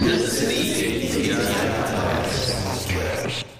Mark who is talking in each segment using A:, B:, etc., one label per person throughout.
A: You're listening the Podcast.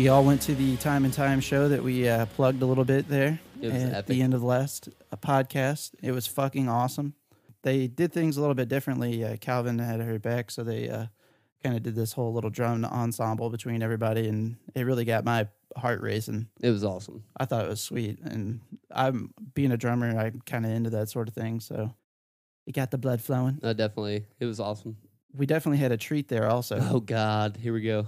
A: We all went to the Time and Time show that we uh, plugged a little bit there
B: It was
A: at
B: epic.
A: the end of the last uh, podcast. It was fucking awesome. They did things a little bit differently. Uh, Calvin had her back, so they uh, kind of did this whole little drum ensemble between everybody, and it really got my heart racing.
B: It was awesome.
A: I thought it was sweet, and I'm being a drummer. I'm kind of into that sort of thing, so it got the blood flowing.
B: Definitely, it was awesome.
A: We definitely had a treat there, also.
B: Oh God, here we go.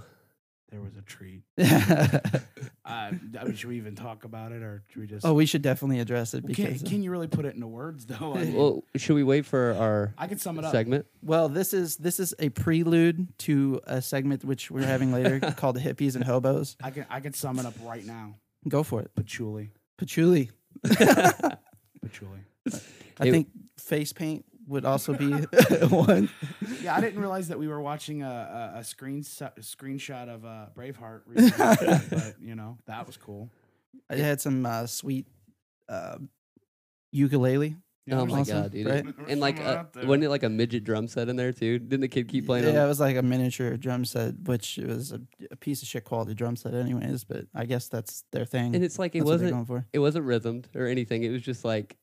C: There was a treat. Uh, I mean, should we even talk about it, or should we just?
A: Oh, we should definitely address it
C: Well, can,
A: because uh,
C: can you really put it into words though? I, mean,
B: Well, should we wait for our
C: I can sum it up.
B: segment?
A: Well, this is this is a prelude to a segment which we're having later called the hippies and hobos.
C: I can I can sum it up right now.
A: Go for it,
C: Patchouli,
A: patchouli.
C: patchouli.
A: I
B: It-
A: think face paint would also be one.
C: Yeah, I didn't realize that we were watching a a, a screen a screenshot of uh, Braveheart, recently, but you know that was cool.
A: I had some uh, sweet uh, ukulele.
C: Yeah,
B: oh my
A: awesome,
B: God, dude!
A: right?
B: And like,
C: someone
B: uh,
C: out there.
B: wasn't it like a midget drum set in there too? Didn't the kid keep playing?
A: Yeah,
B: on
A: it was like a miniature drum set, which was a, a piece of shit quality drum set, anyways. But I guess that's their thing.
B: And it's like it
A: that's what
B: wasn't
A: going for.
B: it wasn't rhythmed or anything. It was just like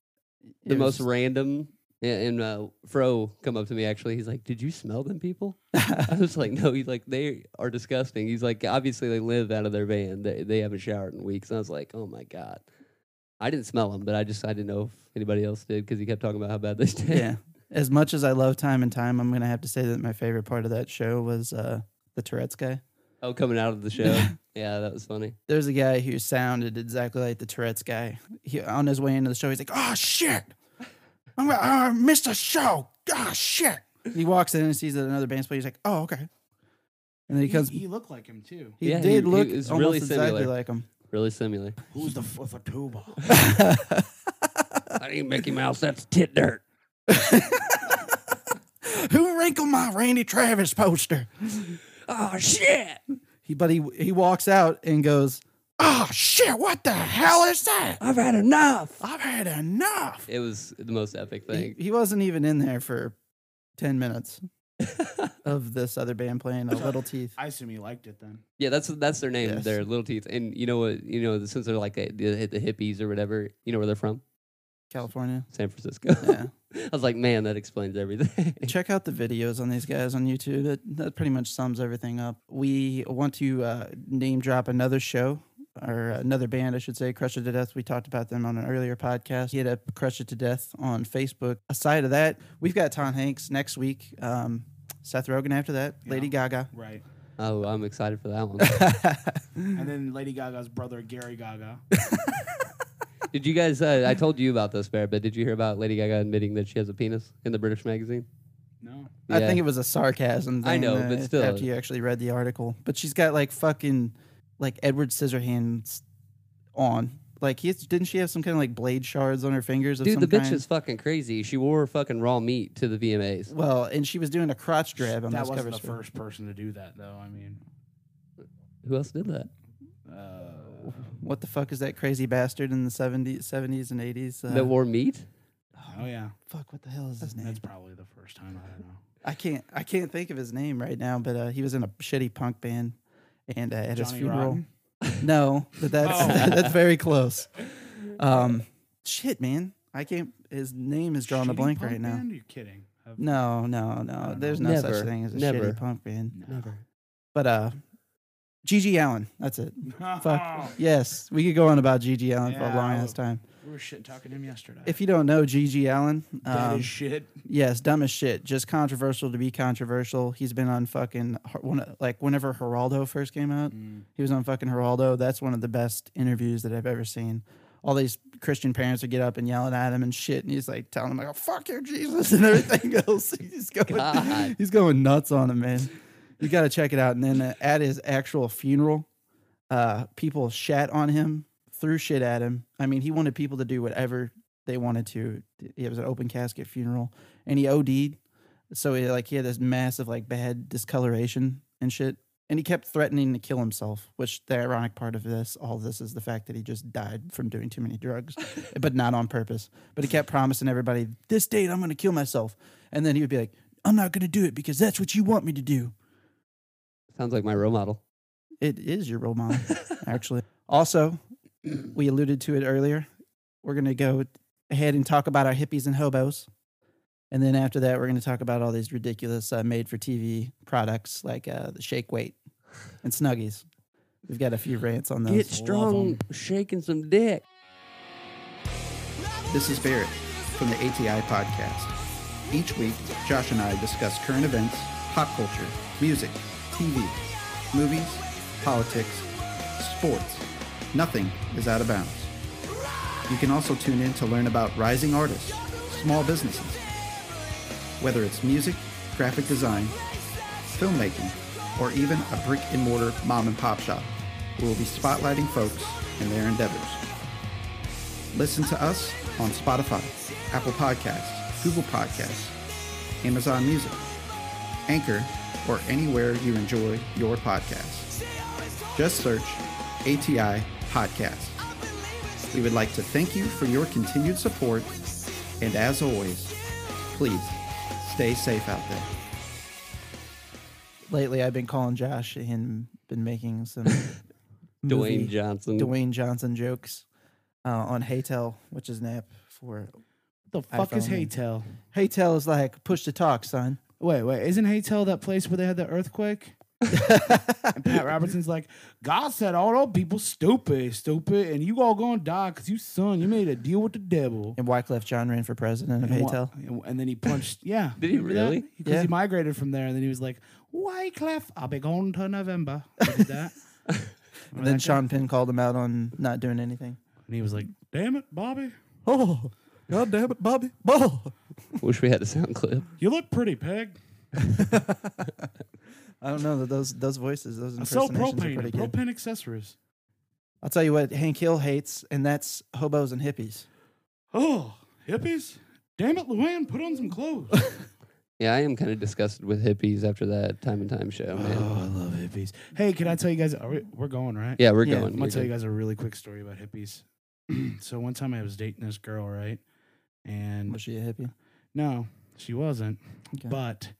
B: the
A: It
B: most random. And, and uh, Fro come up to me actually. He's like, "Did you smell them people?" I was like, "No." He's like, "They are disgusting." He's like, "Obviously they live out of their van. They they haven't showered in weeks." And I was like, "Oh my god." I didn't smell them, but I just I didn't know if anybody else did because he kept talking about how bad they stink.
A: yeah. As much as I love Time and Time, I'm gonna have to say that my favorite part of that show was uh, the Tourette's guy.
B: Oh, coming out of the show. yeah, that was funny.
A: There's a guy who sounded exactly like the Tourette's guy. He, on his way into the show, he's like, "Oh shit, I'm gonna, I missed a show. Oh shit." He walks in and sees that another band's playing. He's like, "Oh okay," and then he
C: he,
A: comes.
C: he looked like him too.
A: He
B: Yeah,
A: did
B: he
A: look
B: is
A: almost
B: really
A: exactly
B: similar.
A: like him.
B: Really similar.
C: Who's the fourth of tuba?
B: I ain't Mickey Mouse. That's tit dirt.
A: Who wrinkled my Randy Travis poster?
B: Oh shit!
A: He, but he he walks out and goes, "Oh shit! What the hell is that?
B: I've had enough.
A: I've had enough."
B: It was the most epic thing.
A: he wasn't even in there for ten minutes of this other band playing a Little Teeth.
C: I assume he liked it then.
B: Yeah, that's that's their name.
A: Yes.
B: They're Little Teeth, and you know what? You know since they're like the, the, the hippies or whatever. You know where they're from?
A: California.
B: San Francisco.
A: Yeah.
B: I was like, man, that explains everything.
A: Check out the videos on these guys on YouTube. That that pretty much sums everything up. We want to uh, name drop another show or another band, I should say, Crush It to Death. We talked about them on an earlier podcast. Hit up Crush It to Death on Facebook. Aside of that, we've got Tom Hanks next week. Um, Seth Rogen after that. Lady Gaga.
C: Right.
B: oh, I'm excited for that one.
C: And then Lady Gaga's brother Gary Gaga.
B: did you guys? Uh, I told you about this, Bear, but did you hear about Lady Gaga admitting that she has a penis in the British magazine?
C: No.
A: I think it was a sarcasm.
B: I
A: Thing,
B: know,
A: uh,
B: but still.
A: after you actually read the article, but she's got like fucking like Edward Scissorhands on. Like, he, didn't she have some kind of like blade shards on her fingers? Of
B: Dude,
A: some
B: the bitch
A: kind?
B: is fucking crazy. She wore fucking raw meat to the VMAs.
A: Well, and she was doing a crotch grab on
C: that
A: those
C: wasn't
A: covers.
C: the
A: for-
C: first person to do that, though. I mean,
B: Who else did that?
C: uh,
A: What the fuck is that crazy bastard in the 70s, 70s and 80s? Uh,
B: that wore meat?
C: oh yeah,
A: fuck, what the hell is his name?
C: that's probably the first time. I don't know.
A: I can't I can't think of his name right now, but uh, he was in a shitty punk band and uh, at his funeral.
C: Rotten?
A: No, but that's
C: Oh.
A: that's very close. Um, shit, man, I can't. His name is drawing a
C: Shitty
A: blank
C: punk
A: right now.
C: band? You're kidding. Have-
A: No, no, no. There's
C: know.
A: no
B: Never,
A: such thing as a
B: never.
A: shitty punk band.
C: No.
B: Never.
A: But uh, GG Allin. That's it. Fuck. Yes, we could go on about GG Allin for a long ass time.
C: We were shit talking him yesterday.
A: If you don't know GG Allin,
C: that
A: um,
C: is shit.
A: yes, dumb as shit. Just controversial to be controversial. He's been on fucking one like whenever Geraldo first came out,
C: Mm.
A: he was on fucking Geraldo. That's one of the best interviews that I've ever seen. All these Christian parents would get up and yelling at him and shit, and he's like telling them like, "Oh fuck you, Jesus," and everything else. He's going,
B: God.
A: he's going nuts on him, man. You got to check it out. And then at his actual funeral, uh, people shat on him, threw shit at him. I mean, he wanted people to do whatever they wanted to. It was an open casket funeral, and he OD'd. So he like he had this massive like bad discoloration and shit. And he kept threatening to kill himself, which the ironic part of this, all of this, is the fact that he just died from doing too many drugs, but not on purpose. But he kept promising everybody, "This date, I'm going to kill myself," and then he would be like, "I'm not going to do it because that's what you want me to do."
B: Sounds like my role model.
A: It is your role model, actually. Also, we alluded to it earlier. We're going to go ahead and talk about our hippies and hobos. And then after that, we're going to talk about all these ridiculous uh, made for TV products like uh, the Shake Weight and Snuggies. We've got a few rants on those.
B: Get strong, shaking some dick.
A: This is Barrett from the ATI podcast. Each week, Josh and I discuss current events, pop culture, music, TV, movies, politics, sports. Nothing is out of bounds. You can also tune in to learn about rising artists, small businesses, whether it's music, graphic design, filmmaking, or even a brick and mortar mom and pop shop. We will be spotlighting folks and their endeavors. Listen to us on Spotify, Apple Podcasts, Google Podcasts, Amazon Music, Anchor, or anywhere you enjoy your podcasts. Just search ATI Podcast. We would like to thank you for your continued support, and as always, please stay safe out there. Lately, I've been calling Josh and been making some
B: Dwayne Johnson.
A: Dwayne Johnson jokes uh, on HeyTell, which is an app for what
C: the fuck is
A: iPhone.
C: HeyTell?
A: HeyTell is like push to talk, son.
C: Wait, wait, isn't HeyTell that place where they had the earthquake? And Pat Robertson's like, God said all those people stupid, stupid, and you all gonna die because you son, you made a deal with the devil.
A: And Wyclef Jean ran for president of
C: And
A: Haytel.
C: and- and then he punched. Yeah,
B: Did he really?
C: Because
A: Yeah.
C: he migrated from there, and then he was like, Wyclef, I'll be going to November. Did that.
A: And then
C: that
A: Sean Penn called him out on not doing anything.
C: and he was like, Damn it, Bobby,
A: Oh, god damn it, Bobby. Oh.
B: Wish we had a sound clip.
C: you look pretty, Peg.
A: I don't know that those those voices, those
C: I sell
A: impersonations are
C: propane,
A: pretty good.
C: propane accessories.
A: I'll tell you what Hank Hill hates, and that's hobos and hippies.
C: Oh, hippies! Damn it, Luann, put on some clothes.
B: Yeah, I am kind of disgusted with hippies after that Time and Time show, man.
C: Oh, I love hippies. Hey, can I tell you guys? Are we, we're going right?
B: Yeah, we're
A: Yeah,
B: going.
C: I'm gonna
B: You're
C: tell you
B: good.
C: guys a really quick story about hippies. so one time I was dating this girl, right? And
A: Was she a hippie?
C: no, she wasn't.
A: Okay.
C: But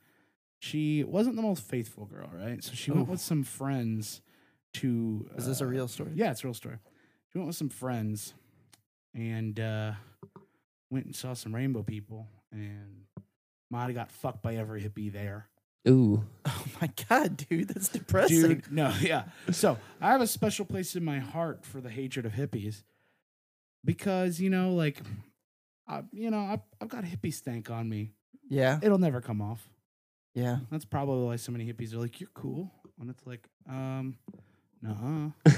C: she wasn't the most faithful girl, right? So she went with some friends to.
A: Is this a
C: uh,
A: real story?
C: Yeah, it's a real story. She went with some friends and uh, went and saw some rainbow people, and might have got fucked by every hippie there.
B: Ooh,
A: Oh my god, dude, that's depressing.
C: Dude, no, yeah. So I have a special place in my heart for the hatred of hippies because you know, like, I, you know, I've, I've got a hippie stank on me.
A: Yeah,
C: It'll never come off.
A: Yeah.
C: That's probably why so many hippies are like, "You're cool," and it's like, um, no.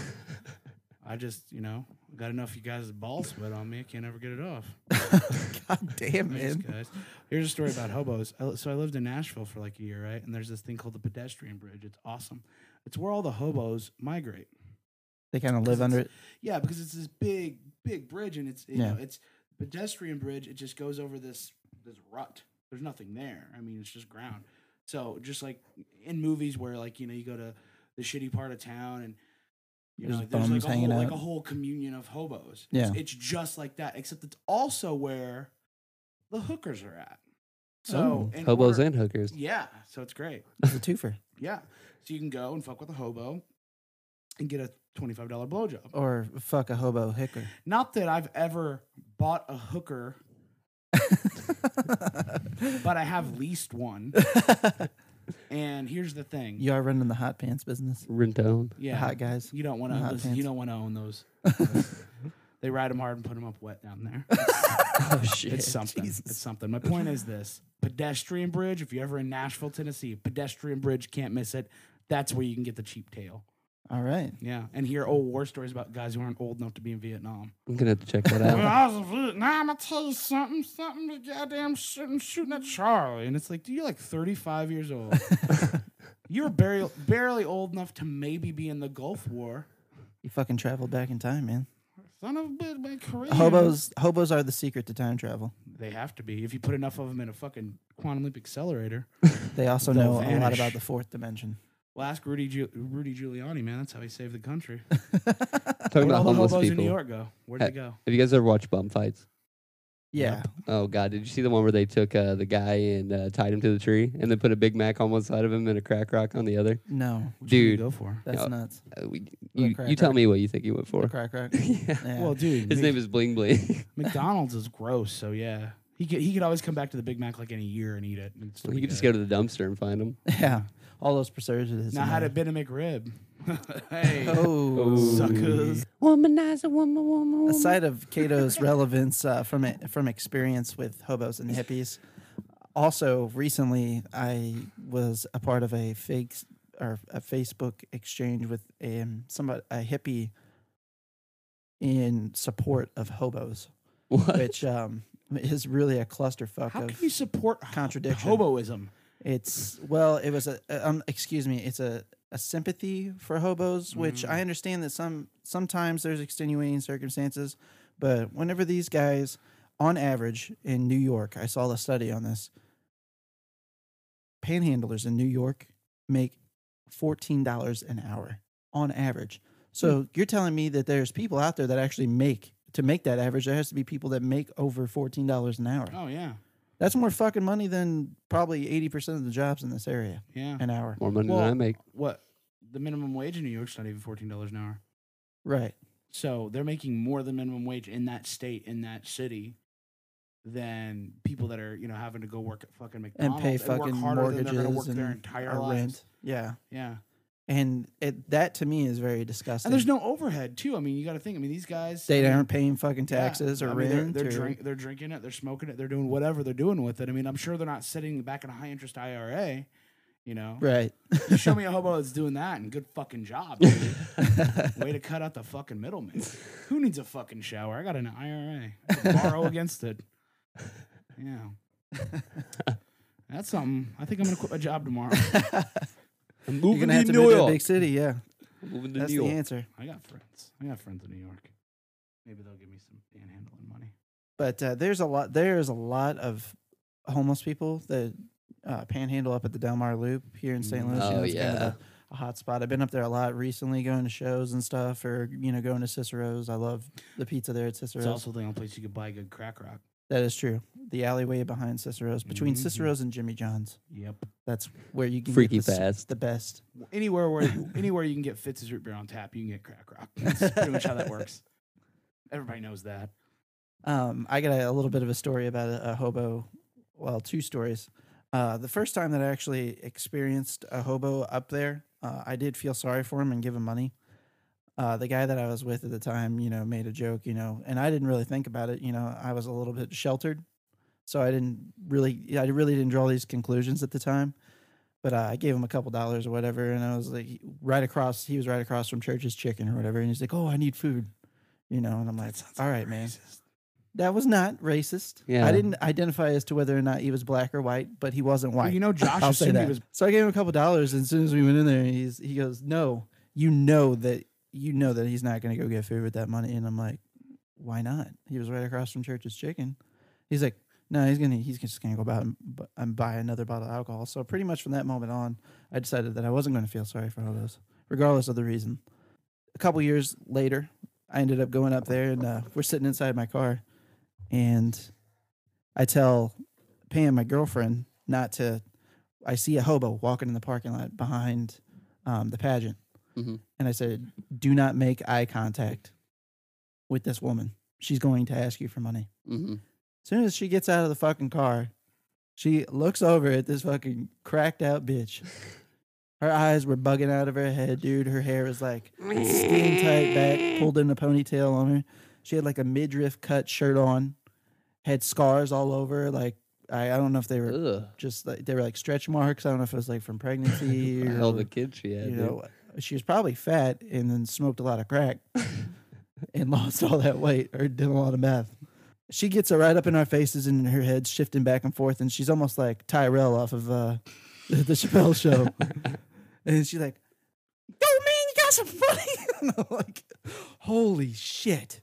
C: I just, you know, I got enough you guys' ball sweat on me. I can't ever get it off.
A: god damn,
C: Thanks,
A: man.
C: guys. Here's a story about hobos. I, so I lived in Nashville for like a year, right? And there's this thing called the pedestrian bridge. It's awesome. It's where all the hobos migrate.
A: They kind of live under it.
C: Yeah, because it's this big, big bridge, and it's you
A: Yeah.
C: know it's pedestrian bridge. It just goes over this this rut. There's nothing there. I mean, it's just ground. So just like in movies where like you know you go to the shitty part of town and you
A: There's
C: know there's like a
A: hanging
C: whole, like a whole communion of hobos.
A: Yeah.
C: it's, it's just like that, except it's also where the hookers are at. So
A: Oh.
C: in
B: hobos and hookers.
C: yeah, so it's great.
A: It's a twofer.
C: Yeah, so you can go and fuck with a hobo and get a twenty five dollar blowjob.
A: Or fuck a hobo hooker.
C: Not that I've ever bought a hooker, but I have leased one. And here's the thing.
A: you are running the hot pants business.
B: Rent
A: The
C: yeah,
A: hot guys.
C: you don't want to. You don't want to own those. They ride them hard and put them up wet down there.
B: Oh shit!
C: It's something.
A: Jesus.
C: It's something. My point is this: pedestrian bridge. If you're ever in Nashville, Tennessee, pedestrian bridge, can't miss it. That's where you can get the cheap tail.
A: All right.
C: Yeah, and hear old war stories about guys who aren't old enough to be in Vietnam.
B: I'm gonna have to check that
C: When
B: out.
C: I was in Vietnam, I tell you something, something, the goddamn shooting, shooting at Charlie, and it's like, dude, you're like 35 years old. you're barely, barely old enough to maybe be in the Gulf War.
A: You fucking traveled back in time, man.
C: Son of a bitch, my career.
A: Hobos hobos are the secret to time travel.
C: They have to be. If you put enough of them in a fucking quantum leap accelerator.
A: They also
C: They'll
A: know a lot
C: vanish.
A: about the fourth dimension.
C: Well, ask Rudy, Giu- Rudy Giuliani, man. That's how he saved the country.
B: Talking
C: Where'd all
B: about
C: the
B: homeless
C: hobos in New
B: people.
C: York go? Where'd
B: Ha-
C: they go?
B: Have you guys ever watched bum fights?
A: Yeah.
B: Oh god, did you see the one where they took uh, the guy and uh, tied him to the tree and then put a Big Mac on one side of him and a crack rock on the other?
A: No,
C: Which one did
B: Dude.
C: you go for?
A: that's
B: Yeah.
A: nuts.
B: Uh, we, you
A: crack
B: you tell
A: rock.
B: me what you think he went
A: The
B: for.
A: crack rock.
B: yeah.
A: Yeah.
C: Well, dude,
B: His
C: Mc-
B: name is Bling Bling.
C: McDonald's is gross. So yeah, he could he could always come back to the Big Mac like in a year and eat it. and still
B: you
C: be
B: could just
C: good.
B: go to the dumpster and find him.
A: yeah. All those preservatives.
C: Now
A: in
C: had
A: there.
C: it been a McRib. hey,
A: Oh,
C: suckers.
B: Womanizer, woman, woman, woman.
A: Aside of Kato's relevance uh, from it, from experience with hobos and hippies, also recently I was a part of a fake or a Facebook exchange with um, somebody a hippie in support of hobos,
B: What?
A: which um, is really a clusterfuck
C: How
A: of
C: can you support
A: contradiction.
C: hoboism?
A: It's well, it was a um, excuse me, it's a a sympathy for hobos, which
C: Mm.
A: I understand that some sometimes there's extenuating circumstances, but whenever these guys, on average in New York, I saw a study on this. Panhandlers in New York make fourteen dollars an hour on average. So you're telling me that there's people out there that actually make to make that average. There has to be people that make over fourteen dollars an hour.
C: Oh yeah,
A: That's more fucking money than probably 80% of the jobs in this area
C: yeah.
A: an hour.
B: More money
C: Well-
B: than I make.
C: What the minimum wage in New York's not even fourteen dollars an hour.
A: Right.
C: So they're making more than minimum wage in that state, in that city, than people that are, you know, having to go work at fucking
A: And
C: McDonald's
A: pay
C: work
A: fucking
C: harder than they're gonna
A: mortgages
C: work their
A: and
C: entire lives.
A: rent. Yeah.
C: Yeah.
A: And it, that to me is very disgusting.
C: And there's no overhead too. I mean, you got to think. I mean, these guys
A: they
C: I mean,
A: aren't paying fucking
C: yeah,
A: taxes or
C: I mean, they're-
A: rent.
C: They're,
A: or,
C: drink, they're drinking it. They're smoking it. They're doing whatever they're doing with it. I mean, I'm sure they're not sitting back in a high interest IRA. You know,
A: right.
C: you show me a hobo that's doing that, and good fucking job. Dude. Way to cut out the fucking middleman. Who needs a fucking shower? I got an IRA. Borrow against it. Yeah. That's something. I think I'm gonna quit my job tomorrow.
B: I'm
A: You're
B: moving
A: gonna have
B: to
A: to
B: New
A: move to a
B: York.
A: big city. Yeah,
B: I'm moving to
A: that's
B: New
A: the
B: York.
A: answer.
C: I got friends. I got friends in New York. Maybe they'll give me some panhandling money.
A: But uh, there's a lot. There's a lot of homeless people that uh, panhandle up at the Delmar Loop here in St.
C: Mm.
A: Louis. You know,
B: Oh,
A: it's kind of
B: yeah.
A: a, a hot spot. I've been up there a lot recently, going to shows and stuff, or you know, going to Cicero's. I love the pizza there at Cicero's.
C: It's also the only place you could buy good crack rock.
A: That is true. The alleyway behind Cicero's, between
C: Mhm.
A: Cicero's and Jimmy John's.
C: Yep.
A: That's where you can
B: Freaky
A: get the, s-
B: fast.
A: the best.
C: Anywhere where anywhere you can get Fitz's root beer on tap, you can get crack rock. That's pretty much how that works. Everybody knows that.
A: Um, I got a, a little bit of a story about a, a hobo. Well, two stories. Uh, the first time that I actually experienced a hobo up there, uh, I did feel sorry for him and give him money. Uh, the guy that I was with at the time, you know, made a joke, you know, and I didn't really think about it. You know, I was a little bit sheltered, so I didn't really, I really didn't draw these conclusions at the time. But uh, I gave him a couple dollars or whatever, and I was like, right across, he was right across from Church's Chicken or whatever, and he's like, "Oh, I need food," you know, and I'm like, "All right, man." That was not racist.
B: Yeah.
A: I didn't identify as to whether or not he was black or white, but he wasn't
C: Well,
A: white.
C: you know, Josh
A: I'll say that.
C: he was.
A: so I gave him a couple dollars, and as soon as we went in there, he's he goes, "No, you know that you know that he's not going to go get food with that money." And I'm like, "Why not?" He was right across from Church's Chicken. He's like, "No, he's gonna he's just gonna go buy and, and buy another bottle of alcohol." So pretty much from that moment on, I decided that I wasn't going to feel sorry for hobos, regardless of the reason. A couple years later, I ended up going up there, and uh, we're sitting inside my car, and I tell Pam, my girlfriend, not to. I see a hobo walking in the parking lot behind um, the pageant,
B: Mhm.
A: And I said, "Do not make eye contact with this woman. She's going to ask you for money."
B: hmm
A: As soon as she gets out of the fucking car, she looks over at this fucking cracked out bitch. Her eyes were bugging out of her head, dude. Her hair was like skin tight back, pulled in a ponytail on her. She had like a midriff cut shirt on, had scars all over. Like I, I don't know if they were
B: Ugh.
A: just like they were like stretch marks. I don't know if it was like from pregnancy or
B: hell of a kid she had.
A: you
B: dude.
A: She was probably fat and then smoked a lot of crack and lost all that weight or did a lot of meth. She gets it right up in our faces and her head's shifting back and forth, and she's almost like Tyrell off of uh, the, Chappelle show. and she's like, "Yo, man, you got some money?" and I'm like, "Holy shit!"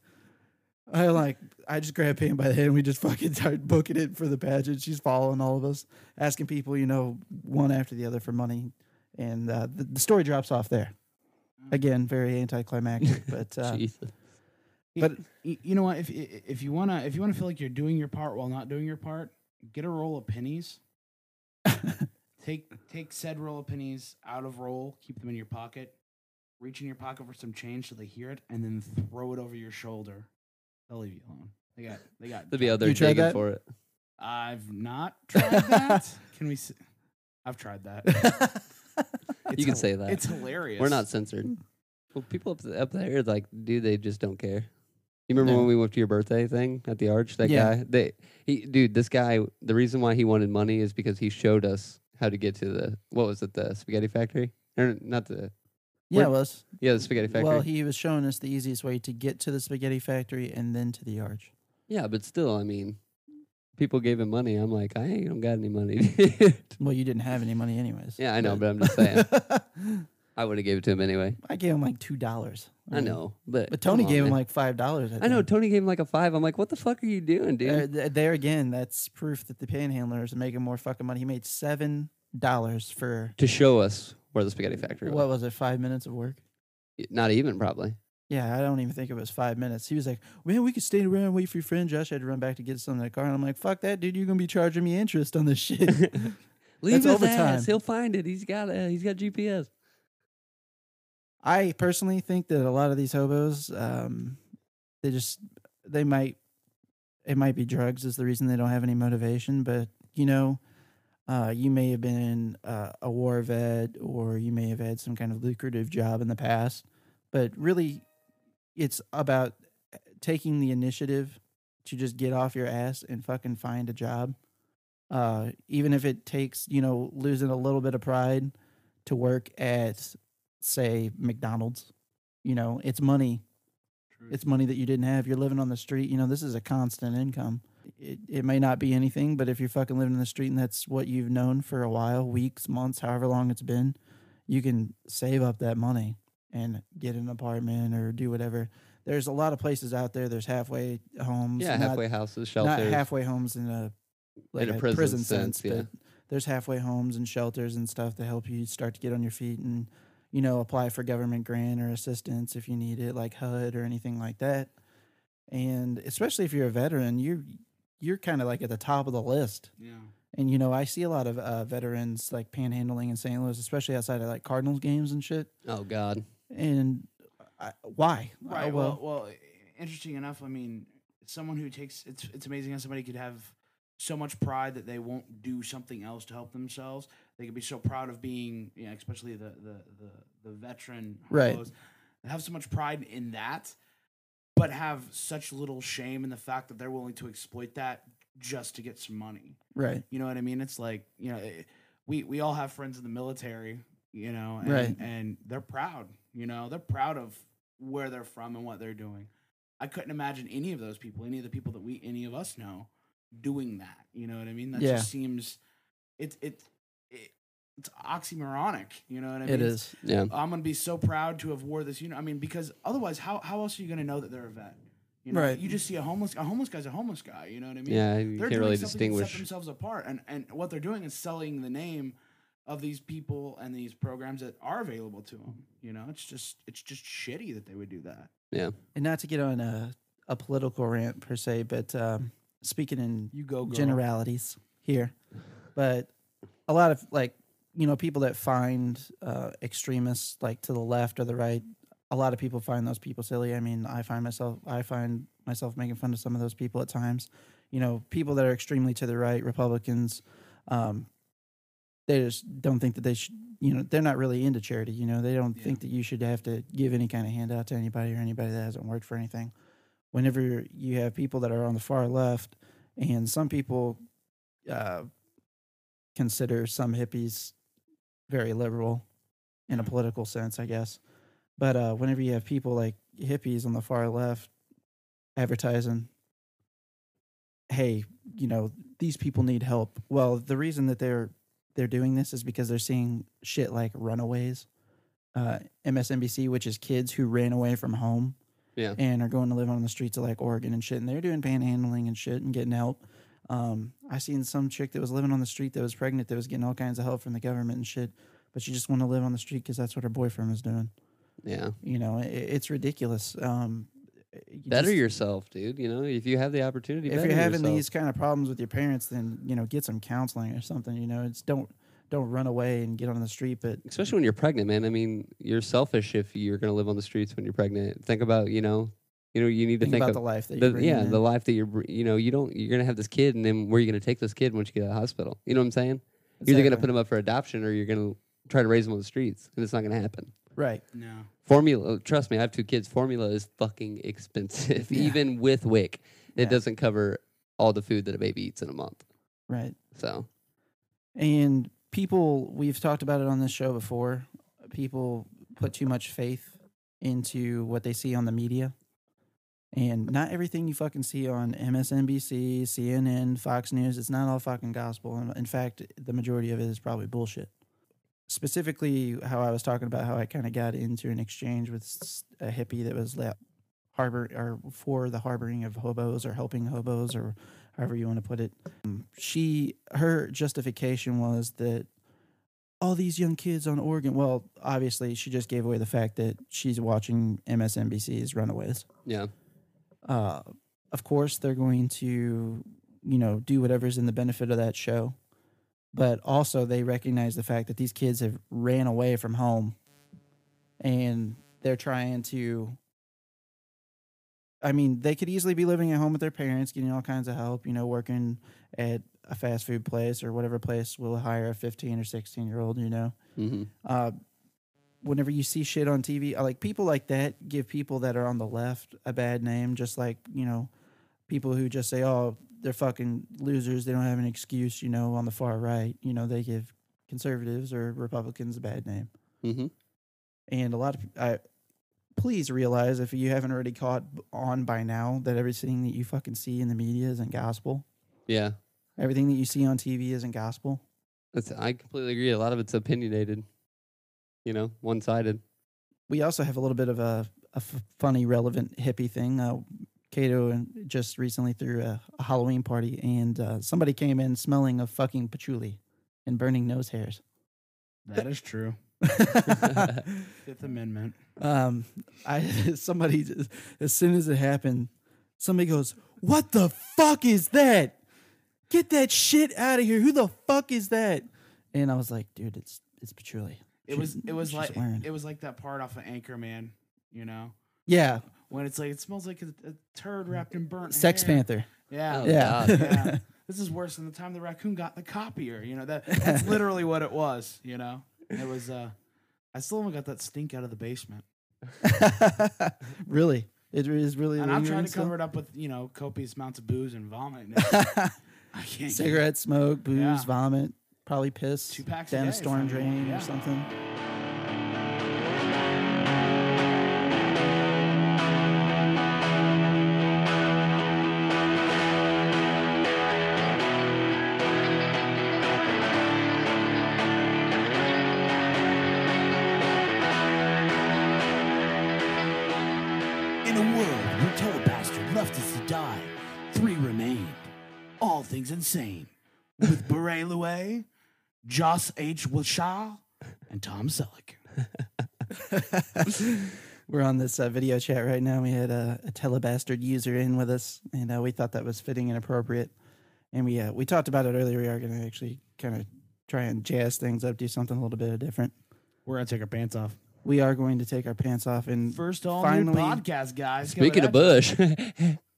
A: I like, I just grab Pam by the hand and we just fucking start booking it for the pageant. She's following all of us, asking people, you know, one after the other for money, and uh, the, the story drops off there. Again, very anticlimactic, but uh,
C: But
A: But-
C: you know what? If if you wanna if you wanna feel like you're doing your part while not doing your part, get a roll of pennies. take take said roll of pennies out of roll, keep them in your pocket. Reach in your pocket for some change so they hear it, and then throw it over your shoulder. They'll leave you alone. They got they got.
B: They'll be out there
A: You tried
B: digging for it.
C: I've not tried that. Can we? s I've tried that. It's
B: You can
C: hil-
B: say that.
C: It's hilarious.
B: We're not censored. Well, people up, up there, like, dude, they just don't care. You remember
A: No.
B: when we went to your birthday thing at the Arch? That
A: Yeah.
B: guy, they, he, dude, this guy. The reason why he wanted money is because he showed us how to get to the what was it, the spaghetti factory, or not the
A: yeah, it was.
B: yeah, the spaghetti factory.
A: Well, he was showing us the easiest way to get to the spaghetti factory and then to the arch.
B: yeah, but still, I mean, people gave him money. I'm like, I ain't don't got any money.
A: Well, you didn't have any money anyways.
B: yeah, I know, but I'm just saying, I would have gave it to him anyway.
A: I gave him like two dollars.
B: I know, but.
A: But Tony
B: come on,
A: gave him
B: man.
A: like five dollars.
B: I know Tony gave him like a five. I'm like, what the fuck are you doing, dude?
A: There, th- there again, that's proof that the panhandlers are making more fucking money. He made seven dollars for
B: to show us where the spaghetti factory
A: what
B: was.
A: was it? Five minutes of work.
B: Not even probably.
A: Yeah, I don't even think it was five minutes. He was like, "Man, we could stay around and wait for your friend." Josh I had to run back to get something in the car, and I'm like, "Fuck that, dude! You're gonna be charging me interest on this shit."
B: Leave
A: That's
B: his
A: overtime.
B: ass. He'll find it. He's got uh, he's got GPS.
A: I personally think that a lot of these hobos, um, they just they might it might be drugs is the reason they don't have any motivation. But you know, uh, you may have been uh, a war vet, or you may have had some kind of lucrative job in the past. But really, it's about taking the initiative to just get off your ass and fucking find a job. Uh, even if it takes you know losing a little bit of pride to work at say McDonald's. You know, it's money. It's money that you didn't have. You're living on the street. You know, this is a constant income. It it may not be anything, but if you're fucking living in the street and that's what you've known for a while, weeks, months, however long it's been, you can save up that money and get an apartment or do whatever. There's a lot of places out there. There's halfway homes.
B: Yeah,
A: not-
B: halfway houses,
A: not
B: shelters.
A: halfway homes in a like
B: a
A: a,
B: prison
A: prison,
B: sense,
A: sense,
B: yeah.
A: but there's halfway homes and shelters and stuff to help you start to get on your feet and you know apply for government grant or assistance if you need it, like HUD or anything like that. And especially if you're a veteran, you're you're kind of like at the top of the list.
C: Yeah.
A: And you know, I see a lot of uh, veterans like panhandling in St. Louis, especially outside of like Cardinals games and shit.
B: oh God.
A: And I, why?
C: Right. well, well, interesting enough. I mean, someone who takes it's it's amazing how somebody could have so much pride that they won't do something else to help themselves. They could be so proud of being, you know, especially the the the, the veteran
A: Right.
C: have so much pride in that, but have such little shame in the fact that they're willing to exploit that just to get some money.
A: right.
C: You know what I mean? It's like you know, eh, we we all have friends in the military, you know, and,
A: Right.
C: and they're proud. You know, they're proud of where they're from and what they're doing. I couldn't imagine any of those people, any of the people that we, any of us know, doing that. You know what I mean? That
A: Yeah.
C: just seems it it, it it's oxymoronic. You know what I mean?
A: It is.
B: Yeah.
C: I'm gonna be so proud to have wore this unit. I mean, because otherwise, how how else are you gonna know that they're a vet? You know,
A: Right.
C: You just see a homeless a homeless guy's a homeless guy. You know what I mean?
B: Yeah, you
C: they're
B: can't really
C: to set
B: distinguish.
C: themselves apart, and and what they're doing is selling the name of these people and these programs that are available to them. You know, it's just it's just shitty that they would do that.
B: Yeah.
A: And not to get on a, a political rant per se, but um, speaking in
C: You go girl.
A: generalities here, but a lot of like you know people that find uh, extremists like to the left or the right. A lot of people find those people silly. I mean, I find myself I find myself making fun of some of those people at times. You know, people that are extremely to the right, Republicans, um, they just don't think that they should. You know, they're not really into charity. You know, they don't
C: Yeah.
A: think that you should have to give any kind of handout to anybody or anybody that hasn't worked for anything. whenever you have people that are on the far left, and some people uh, consider some hippies very liberal in a political sense, I guess. But uh, whenever you have people like hippies on the far left advertising, hey, you know, these people need help. Well, the reason that they're they're doing this is because they're seeing shit like Runaways, uh, MSNBC, which is kids who ran away from home
B: Yeah.
A: and are going to live on the streets of like Oregon and shit, and they're doing panhandling and shit and getting help. Um, I seen some chick that was living on the street that was pregnant that was getting all kinds of help from the government and shit, but she just wanted to live on the street because that's what her boyfriend was doing.
B: Yeah.
A: You know, it, it's ridiculous. Um, you
B: Better
A: just-
B: yourself, dude. You know, if you have the opportunity,
A: if you're having
B: yourself.
A: these kind of problems with your parents, then you know get some counseling or something. You know, it's don't don't run away and get on the street. But
B: especially when you're pregnant, man. I mean, you're selfish if you're going to live on the streets when you're pregnant. Think about, you know, you know, you need to
A: think,
B: think,
A: about
B: of
A: the life that
B: the, yeah,
A: in.
B: the life that you're, you know, you don't, you're going to have this kid, and then where are you going to take this kid once you get out of the hospital? You know what I'm saying? You're either going to put him up for adoption or you're going to try to raise them on the streets, and it's not going to happen.
A: right.
C: No.
B: Formula, trust me, I have two kids. Formula is fucking expensive,
A: Yeah.
B: even with WIC. It
A: Yeah.
B: doesn't cover all the food that a baby eats in a month.
A: Right.
B: So,
A: And people, we've talked about it on this show before. People put too much faith into what they see on the media. And not everything you fucking see on MSNBC, CNN, Fox News, it's not all fucking gospel. And In fact, the majority of it is probably bullshit. Specifically, how I was talking about how I kind of got into an exchange with a hippie that was la- harbor or for the harboring of hobos or helping hobos or however you want to put it she her justification was that all these young kids on Oregon. Well, obviously, she just gave away the fact that she's watching MSNBC's Runaways.
B: yeah.
A: Uh, of course, they're going to, you know, do whatever's in the benefit of that show. But also, they recognize the fact that these kids have ran away from home, and they're trying to. I mean, they could easily be living at home with their parents, getting all kinds of help, you know, working at a fast food place or whatever place will hire a 15 or 16 year old, you know.
B: hmm
A: Uh, whenever you see shit on TV, uh, like people like that give people that are on the left a bad name, just like, you know, people who just say, oh, they're fucking losers. They don't have an excuse, you know, on the far right. You know, they give conservatives or Republicans a bad name.
B: hmm
A: And a lot of, I, please realize if you haven't already caught on by now that everything that you fucking see in the media isn't gospel.
B: Yeah.
A: Everything that you see on TV isn't gospel.
B: That's, I completely agree. A lot of it's opinionated, you know, one sided.
A: we also have a little bit of a, a f- funny, relevant hippie thing. Uh, Kato and just recently threw a, a Halloween party, and uh, somebody came in smelling of fucking patchouli and burning nose hairs.
C: That is true. Fifth Amendment.
A: um, I somebody as soon as it happened, somebody goes, "What the fuck is that? Get that shit out of here! Who the fuck is that?" And I was like, "Dude, it's it's patchouli."
C: It was it was like it was like that part off of Anchorman, you know,
A: yeah,
C: when it's like it smells like a, a turd wrapped in burnt
A: Sex
C: hair.
A: Panther.
C: Yeah,
B: Oh,
A: Yeah,
C: yeah. This is worse than the time the raccoon got the copier. You know that that's literally what it was. You know, it was. uh I still haven't got that stink out of the basement,
A: really, it is really.
C: and I'm trying to
A: still?
C: cover it up with you know copious amounts of booze and vomit. and I can't. get-
A: Cigarette smoke, booze,
C: Yeah.
A: vomit, probably piss
C: Two packs
A: down a
C: day,
A: storm drain
C: Yeah.
A: or something.
C: Insane. With Beret Louet, Joss H. Wilshaw, and Tom Selleck.
A: We're on this uh, video chat right now. We had a, a telebastard user in with us, and uh, we thought that was fitting and appropriate. And we uh, we talked about it earlier. We are going to actually kind of try and jazz things up, do something a little bit different.
C: We're going to take our pants off.
A: We are going to take our pants off, and
C: First all
A: Finally-
C: new podcast, guys.
B: Speaking of Bush,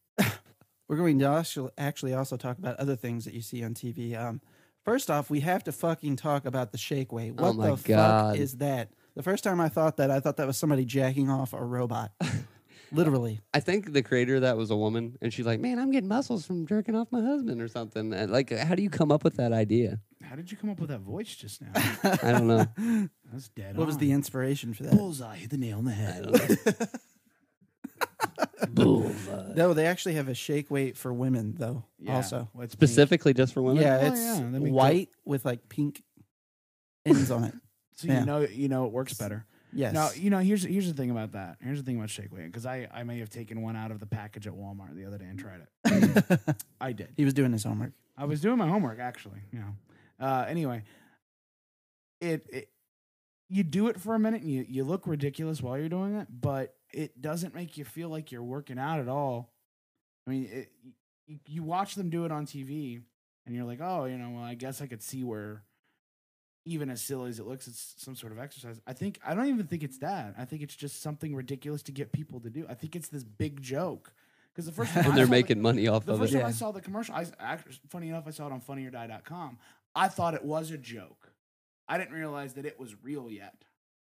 A: we're going to actually also talk about other things that you see on TV. Um, first off, we have to fucking talk about the shake weight. What
B: Oh my
A: the
B: God.
A: fuck is that? The first time I thought that, I thought that was somebody jacking off a robot. Literally.
B: I think the creator of that was a woman, and she's like, "Man, I'm getting muscles from jerking off my husband or something." And like, how do you come up with that idea?
C: How did you come up with that voice just now?
B: I don't know.
C: That's dead.
A: What was the inspiration for that?
C: bullseye? Hit the nail on the
B: I
C: head.
B: don't know. Bullseye.
A: No, they actually have a shake weight for women though.
C: Yeah,
A: Also,
C: what's pink?
B: Specifically, just for women.
A: yeah,
C: Oh,
A: it's
C: yeah, that makes
A: white with like pink ends on it.
C: So
A: yeah.
C: you know, you know, it works better.
A: Yes.
C: Now, you know, here's here's the thing about that. Here's the thing about shake weight because I I may have taken one out of the package at Walmart the other day and tried it. I did.
A: he was doing his homework.
C: I was doing my homework actually. You know. Uh, anyway, it, it you do it for a minute and you you look ridiculous while you're doing it, but it doesn't make you feel like you're working out at all. I mean, it, you, you watch them do it on TV, and you're like, oh, you know, well, I guess I could see where. Even as silly as it looks, it's some sort of exercise. I think I don't even think it's that. I think it's just something ridiculous to get people to do. I think it's this big joke because the first time I
B: they're
C: saw the-
B: making money off
C: the
B: of
C: first
B: it.
C: time I saw the commercial, I funny enough, I saw it on funnyordie.com. I thought it was a joke. I didn't realize that it was real yet.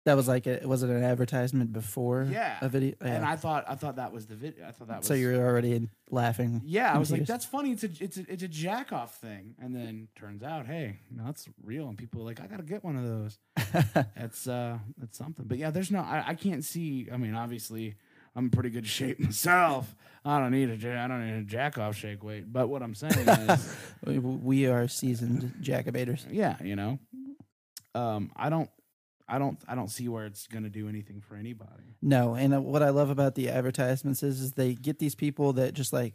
A: That was like a, was it an advertisement before
C: Yeah.
A: a video?
C: And I thought I thought that was the video. I thought that was
A: so you're already laughing.
C: Yeah, I was like, that's funny. It's a it's a it's a jack off thing. And then turns out, hey, no, that's real. And people are like, I gotta get one of those. That's uh that's something. But yeah, there's no I, I can't see I mean, obviously I'm in pretty good shape myself. I don't need a I don't need a jack off shake weight. But what I'm saying is
A: we, are seasoned jacobators.
C: yeah, you know. Um, I don't, I don't, I don't see where it's gonna do anything for anybody.
A: No, and uh, what I love about the advertisements is, is they get these people that just like,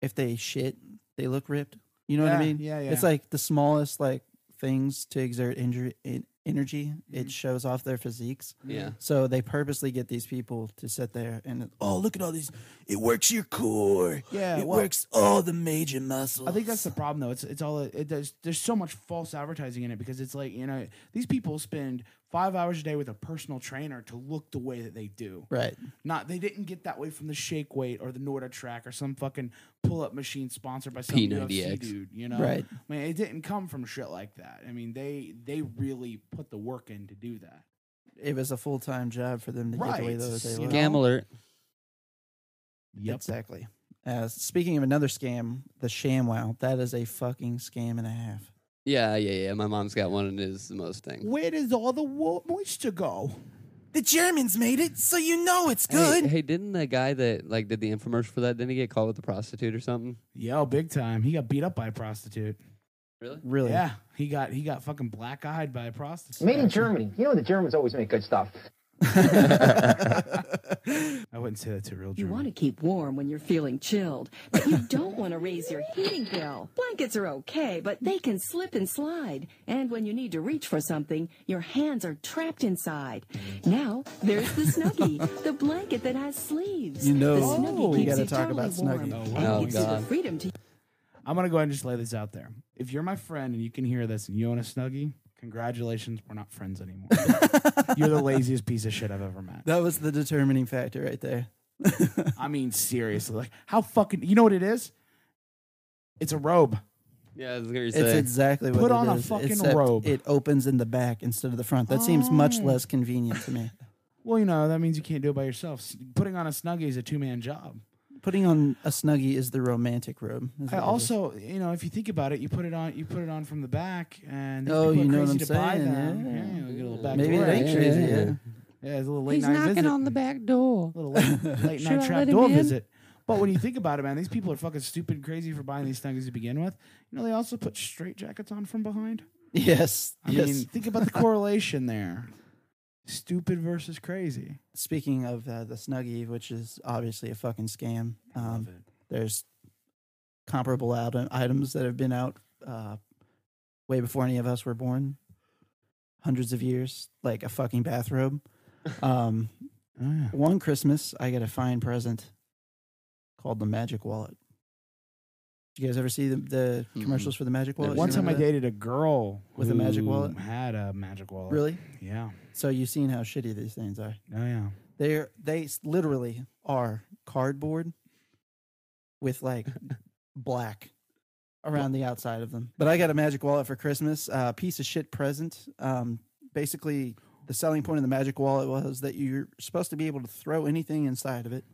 A: if they shit, they look ripped. You know what I mean?
C: yeah, yeah.
A: It's like the smallest like things to exert injury, in, energy.
C: Mhm.
A: It shows off their physiques.
B: Yeah.
A: So they purposely get these people to sit there and oh look at all these. It works your core.
C: Yeah,
A: it
C: well-
A: works all the major muscles.
C: I think that's the problem, though. It's it's all it does. There's so much false advertising in it because it's like you know these people spend five hours a day with a personal trainer to look the way that they do.
A: right.
C: Not they didn't get that way from the shake weight or the NordicTrack or some fucking pull up machine sponsored by some UFC
B: P90X.
C: dude. You know,
A: Right.
C: I mean, it didn't come from shit like that. I mean, they they really put the work in to do that.
A: It was a full time job for them to get away way
C: Right,
A: they
C: you know?
B: Scam alert.
C: Yep.
A: Exactly. Uh, speaking of another scam, the ShamWow, that is a fucking scam and a half.
B: Yeah, yeah, yeah. My mom's got one and it is the most thing.
C: Where does all the wo- moisture go?
A: The Germans made it, so you know it's
B: Hey, hey, didn't the guy that like did the infomercial for that? Didn't he get caught with a prostitute or something?
C: Yo, big time. He got beat up by a prostitute.
B: Really?
A: Really?
C: Yeah, he got he got fucking black eyed by a prostitute.
D: Made in Germany. You know the Germans always make good stuff.
C: I wouldn't say that's a real
E: You want to keep warm when you're feeling chilled, but you don't want to raise your heating bill. Blankets are okay, but they can slip and slide. And when you need to reach for something, your hands are trapped inside. Now, there's the Snuggie, the blanket that has sleeves.
A: You know
E: the
C: Oh,
E: Snuggie
C: we
E: keeps
A: gotta
E: you
A: talk
E: totally
A: about
E: warm
A: Snuggie.
C: Oh,
E: and
C: wow.
E: gives you the oh,
B: God.
E: freedom to
C: I'm gonna go ahead and just lay this out there. If you're my friend and you can hear this and you own a snuggie, congratulations, we're not friends anymore. you're the laziest piece of shit I've ever met.
A: That was the determining factor right there.
C: I mean, seriously, like how fucking you know what it is? It's a robe.
B: Yeah, I was gonna
A: It's exactly what
C: Put
A: it
C: on a
A: is,
C: fucking
A: except
C: robe.
A: It opens in the back instead of the front. That seems much
C: Oh.
A: less convenient to me.
C: Well, you know that means you can't do it by yourself. S- Putting on a snuggie is a two man job.
A: Putting on a snuggie is the romantic robe.
C: I
A: what it is.
C: also, you know, if you think about it, you put it on, you put it on from the back, and these
A: Oh,
C: people
A: you
C: are
A: know what
C: crazy
A: I'm
C: to buy
A: saying,
C: them.
A: yeah.
C: Yeah, we get a little back
A: maybe it
C: door
A: ain't crazy.
B: yeah.
A: Yeah.
C: Yeah, it's a little late night visit.
B: the back door.
C: little late, late
B: Should I
C: night
B: let
C: trap
B: him
C: door
B: in?
C: visit. But when you think about it, man, these people are fucking stupid and crazy for buying these snuggies to begin with. You know, they also put straight jackets on from behind.
A: Yes.
C: I
A: yes.
C: mean, think about the correlation there. Stupid versus crazy.
A: Speaking of uh, the snuggie, which is obviously a fucking scam, um, there's comparable item, items that have been out uh, way before any of us were born, hundreds of years, like a fucking bathrobe. Um,
C: Oh,
A: one Christmas, I got a fine present called the Magic Wallet. Did you guys ever see the, the
B: Mm-mm.
A: commercials for the Magic Wallet?
C: One
A: You
C: time I
A: remember that?
C: dated a girl
A: With a magic
C: who
A: wallet?
C: Had a magic wallet.
A: Really?
C: Yeah.
A: So you've seen how shitty these things are.
C: Oh yeah.
A: They're they s- literally are cardboard with like black around the outside of them. But I got a magic wallet for Christmas, uh, piece of shit present. Um, basically, the selling point of the magic wallet was that you're supposed to be able to throw anything inside of it,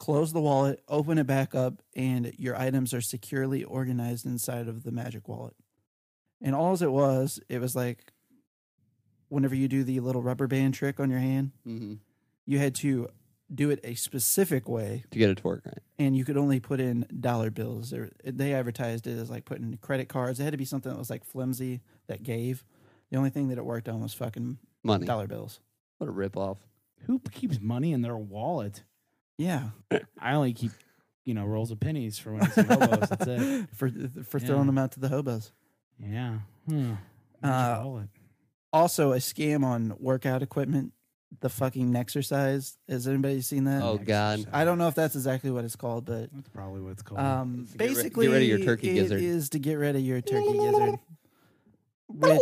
A: close the wallet, open it back up, and your items are securely organized inside of the magic wallet. And all it was, it was like whenever you do the little rubber band trick on your hand,
B: hmm
A: you had to do it a specific way,
B: To get it to work right.
A: and you could only put in dollar bills. They advertised it as like putting credit cards. It had to be something that was like flimsy that gave. The only thing that it worked on was fucking
B: Money.
A: dollar bills.
B: What a rip off.
C: Who keeps money in their wallet?
A: Yeah,
C: I only keep, you know, rolls of pennies for when I see hobos. That's it.
A: for for
C: Yeah.
A: throwing them out to the hobos.
C: Yeah. Hmm.
A: Uh. Also, a scam on workout equipment. The fucking Nexercise. Has anybody seen that?
B: Oh, God.
A: I don't know if that's exactly what it's called, but
C: That's probably what it's called.
A: um,
B: To get ri- get rid of your turkey
A: it
B: gizzard.
A: is to get rid of your turkey gizzard. Which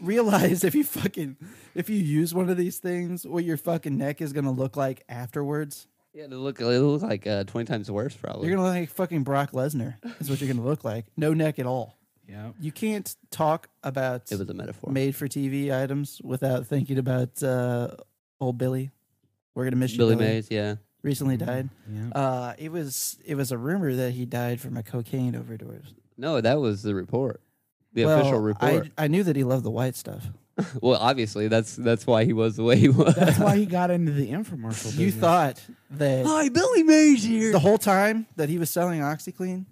A: realize if you fucking if you use one of these things, what your fucking neck is gonna look like afterwards.
B: Yeah, it'll look, it'll look like uh, 20 times worse, probably.
A: You're gonna look like fucking Brock Lesnar. Is what you're gonna look like. No neck at all.
C: yeah.
A: You can't talk about
B: it was a metaphor.
A: made for TV items without thinking about uh, old Billy. We're gonna miss you,
B: Billy
A: Billy.
B: Mays, yeah.
A: Recently died.
C: Yeah.
A: Uh, it was it was a rumor that he died from a cocaine overdose.
B: No, that was the report. The
A: Well,
B: official report.
A: I, I knew that he loved the white stuff.
B: well, obviously, that's that's why he was the way he was.
C: That's why he got into the infomercial business.
A: You thought that
B: Hi, Billy Mays here.
A: the whole time that he was selling OxiClean,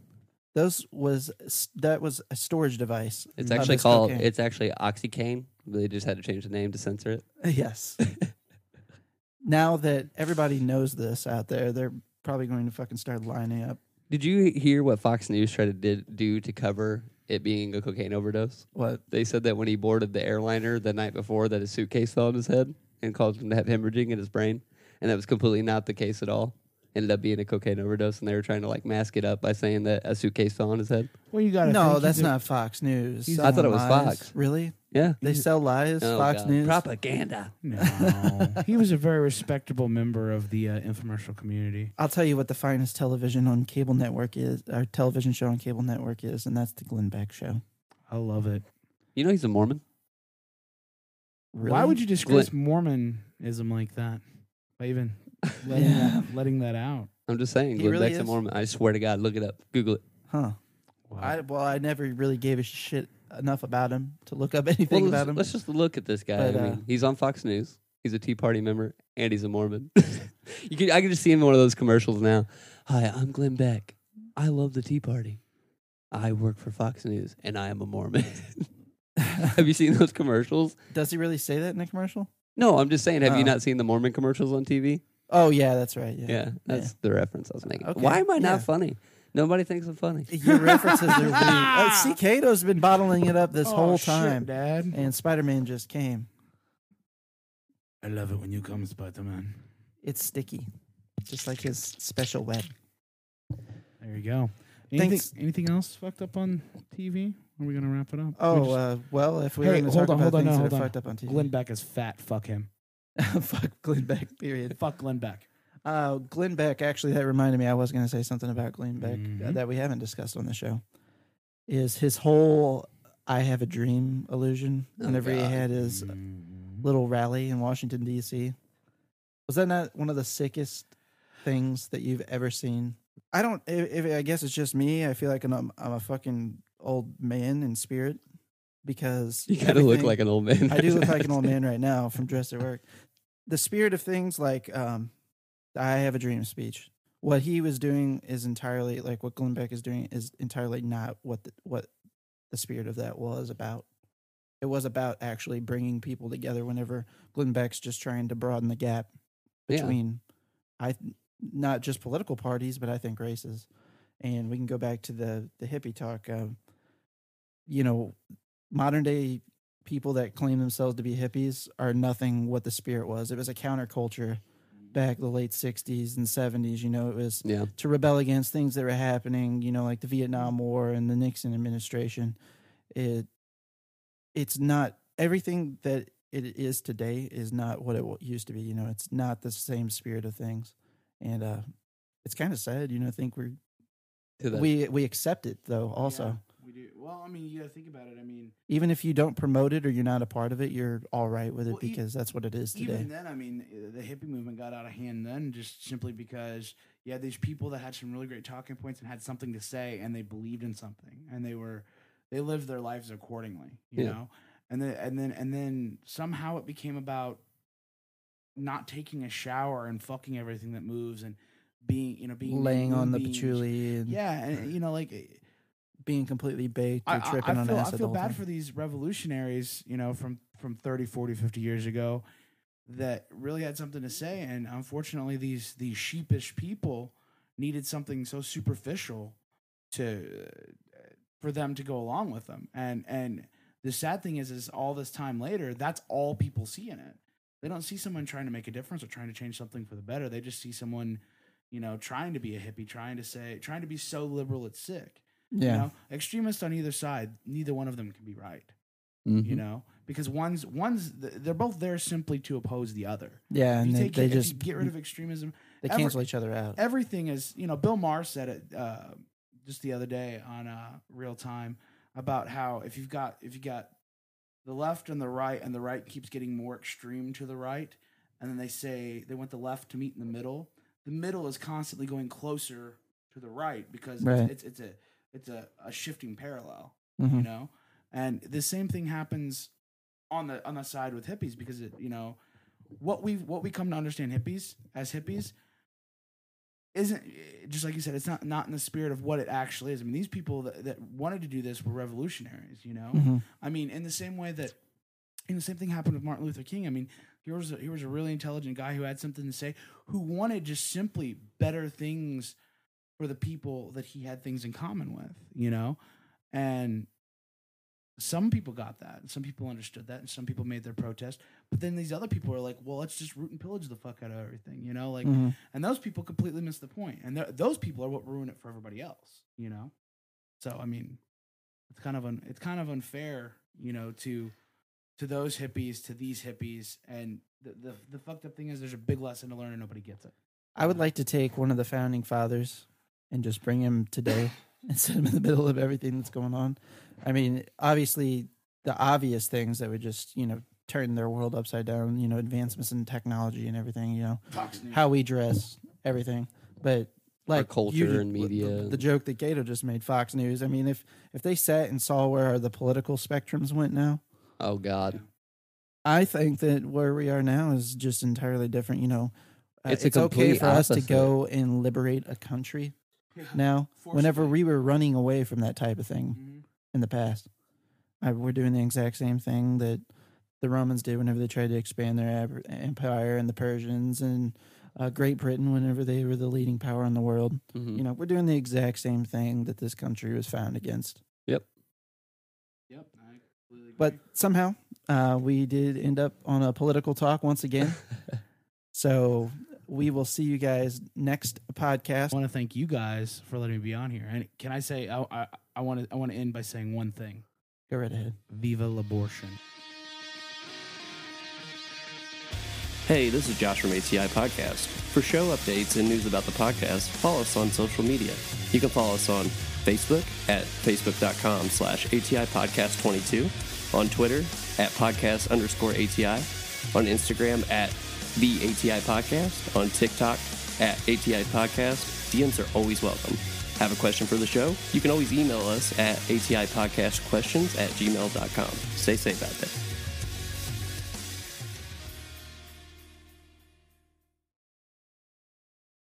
A: those was that was a storage device.
B: it's actually
A: his
B: called.
A: cocaine.
B: It's actually Oxycane. They just had to change the name to censor it.
A: yes. now that everybody knows this out there, they're probably going to fucking start lining up.
B: Did you hear what Fox News tried to did, do to cover it being a cocaine overdose?
A: What?
B: They said that when he boarded the airliner the night before, that his suitcase fell on his head and caused him to have hemorrhaging in his brain, and that was completely not the case at all. Ended up being a cocaine overdose, and they were trying to like mask it up by saying that a suitcase fell on his head.
C: Well, you got
A: No, that's not Fox News.
B: I thought it was
A: lies.
B: Fox.
A: Really?
B: Yeah,
A: They sell lies.
B: Oh,
A: Fox
B: God.
A: News.
B: propaganda.
C: No, he was a very respectable member of the uh, infomercial community.
A: I'll tell you what the finest television on cable network is. Our television show on cable network is, and that's the Glenn Beck show.
C: I love it.
B: You know he's a Mormon.
A: Really?
C: Why would you disgrace Mormonism like that? By even letting,
A: Yeah.
C: that, letting that out.
B: I'm just saying,
A: He
B: Glenn
A: really
B: Beck's a
A: is?
B: Mormon. I swear to God, look it up, Google it.
A: Huh?
C: Wow.
A: I well, I never really gave a shit enough about him to look up anything
B: let's,
A: about him.
B: let's just look at this guy.
A: But,
B: I
A: uh,
B: mean, he's on Fox News. He's a Tea Party member, and he's a Mormon. you can, I can just see him in one of those commercials now. Hi, I'm Glenn Beck. I love the Tea Party. I work for Fox News, and I am a Mormon. have you seen those commercials?
A: Does he really say that in the commercial?
B: No, I'm just saying. Have you
A: Oh.
B: not seen the Mormon commercials on TV?
A: Oh yeah, that's right. Yeah,
B: Yeah, that's the reference I was making.
A: Okay,
B: Why am I not
A: yeah.
B: funny? Nobody thinks I'm funny.
A: Your references are weird. Uh, see, Kato's been bottling it up this
C: Oh,
A: whole
C: shit,
A: time,
C: Dad.
A: and Spider Man just came.
C: I love it when you come, Spider Man.
A: It's sticky, just like his special web.
C: There you go. Anything,
A: Thanks.
C: anything else fucked up on TV? Are we gonna wrap it up? We
A: Oh
C: just-
A: uh, well, if we
C: Hey,
A: were going to
C: hold
A: talk
C: on,
A: about
C: hold on,
A: things
C: no,
A: that
C: hold
A: are
C: on.
A: fucked up on TV,
C: Glenn Beck is fat. Fuck him.
A: fuck Glenn Beck. Period.
C: Fuck Glenn Beck.
A: Uh, Glenn Beck. Actually, that reminded me. I was going to say something about Glenn Beck uh,
C: Mhm.
A: that we haven't discussed on the show. Is his whole "I have a dream" illusion?
B: Oh,
A: Whenever he had his
C: Mhm.
A: little rally in Washington D.C. Was that not one of the sickest things that you've ever seen? I don't. If, if I guess it's just me, I feel like I'm, I'm a fucking old man in spirit because
B: You kind of look like an old man.
A: I do look like an old man right now from Dressed at Work. The spirit of things, like um, I have a dream speech. What he was doing is entirely like what Glenn Beck is doing is entirely not what the, what the spirit of that was about. It was about actually bringing people together. Whenever Glenn Beck's just trying to broaden the gap
B: Yeah.
A: between, I not just political parties, but I think races. And we can go back to the the hippie talk. Um, you know, modern day people that claim themselves to be hippies are nothing what the spirit was. It was a counterculture back the late 60s and 70s. You know, it was
B: Yeah.
A: to rebel against things that were happening, you know, like the Vietnam War and the Nixon administration. It it's not everything that it is today is not what it used to be. You know, it's not the same spirit of things. And uh it's kind of sad, you know, I think we're we we accept it though also.
C: we do. Well, I mean, you got to think about it. I mean,
A: Even if you don't promote it or you're not a part of it, you're all right with it
C: Well, e-
A: because that's what it is today.
C: even then, I mean, uh, the hippie movement got out of hand then just simply because you had these people that had some really great talking points and had something to say and they believed in something and they were they lived their lives accordingly, you
B: Yeah.
C: know. And then and then and then somehow it became about not taking a shower and fucking everything that moves and being, you know, being
A: Laying on the patchouli and
C: Yeah, and you know, like
A: being completely baked or
C: I, I-
A: tripping
C: I
A: on
C: feel,
A: acid.
C: I feel bad
A: time.
C: for these revolutionaries, you know, from from 30, 40, 50 years ago that really had something to say and unfortunately these these sheepish people needed something so superficial to uh, for them to go along with them. And and the sad thing is is all this time later, that's all people see in it. They don't see someone trying to make a difference or trying to change something for the better. They just see someone, you know, trying to be a hippie, trying to say, trying to be so liberal it's sick.
A: Yeah.
C: You know, extremists on either side, neither one of them can be right.
B: Mhm.
C: You know, because one's one's they're both there simply to oppose the other.
A: yeah,
C: If
A: and they,
C: take
A: they
C: if you
A: just
C: get rid of extremism.
A: they
C: every-
A: cancel each other out.
C: Everything is, you know, Bill Maher said it uh, just the other day on uh, Real Time about how if you've got if you got the left and the right, and the right keeps getting more extreme to the right, and then they say they want the left to meet in the middle. The middle is constantly going closer to the right because
A: Right.
C: it's, it's it's a it's a, a shifting parallel
A: Mhm.
C: you know and the same thing happens on the on the side with hippies because it you know what we what we come to understand hippies as hippies isn't just like you said it's not not in the spirit of what it actually is i mean these people that, that wanted to do this were revolutionaries you know
A: Mhm.
C: i mean in the same way that you know, the same thing happened with Martin Luther King. I mean, he was a, he was a really intelligent guy who had something to say, who wanted just simply better things for the people that he had things in common with, you know? And some people got that. and Some people understood that. And some people made their protest. But then these other people are like, well, let's just root and pillage the fuck out of everything, you know? Like,
A: Mhm.
C: and those people completely miss the point. And those people are what ruin it for everybody else, you know? So, I mean, it's kind of un- it's kind of unfair, you know, to to those hippies, to these hippies. And the, the, the fucked up thing is there's a big lesson to learn and nobody gets it.
A: I would like to take one of the founding fathers and just bring him today and set him in the middle of everything that's going on. I mean, obviously, the obvious things that would just, you know, turn their world upside down, you know, advancements in technology and everything, you know, how we dress, everything. But like
B: culture
A: you-
B: and media.
A: The, the joke that Kato just made, Fox News. I mean, if if they sat and saw where the political spectrums went now,
B: Oh God.
A: I think that where we are now is just entirely different. You know, uh,
B: It's
A: it's, okay for us to go and liberate a country now. Whenever we were running away from that type of thing
C: Mhm.
A: in the past, uh, we're doing the exact same thing that the Romans did whenever they tried to expand their ab- empire, and the Persians and uh, Great Britain whenever they were the leading power in the world.
B: Mhm.
A: You know, we're doing the exact same thing that this country was found against.
C: Yep. I completely agree.
A: But somehow, uh, we did end up on a political talk once again. so we will see you guys next podcast.
C: I want to thank you guys for letting me be on here. And can I say I I, I want to I want to end by saying one thing:
A: Go right ahead.
C: Viva l'abortion.
F: Hey, this is Josh from ATI Podcast. For show updates and news about the podcast, follow us on social media. You can follow us on Facebook at facebook.com slash ATI Podcast 22, on Twitter at podcast underscore ATI, on Instagram at the ATI Podcast, on TikTok at ATI Podcast. DMs are always welcome. Have a question for the show? You can always email us at ATI Podcast Questions at gmail.com. Stay safe out there.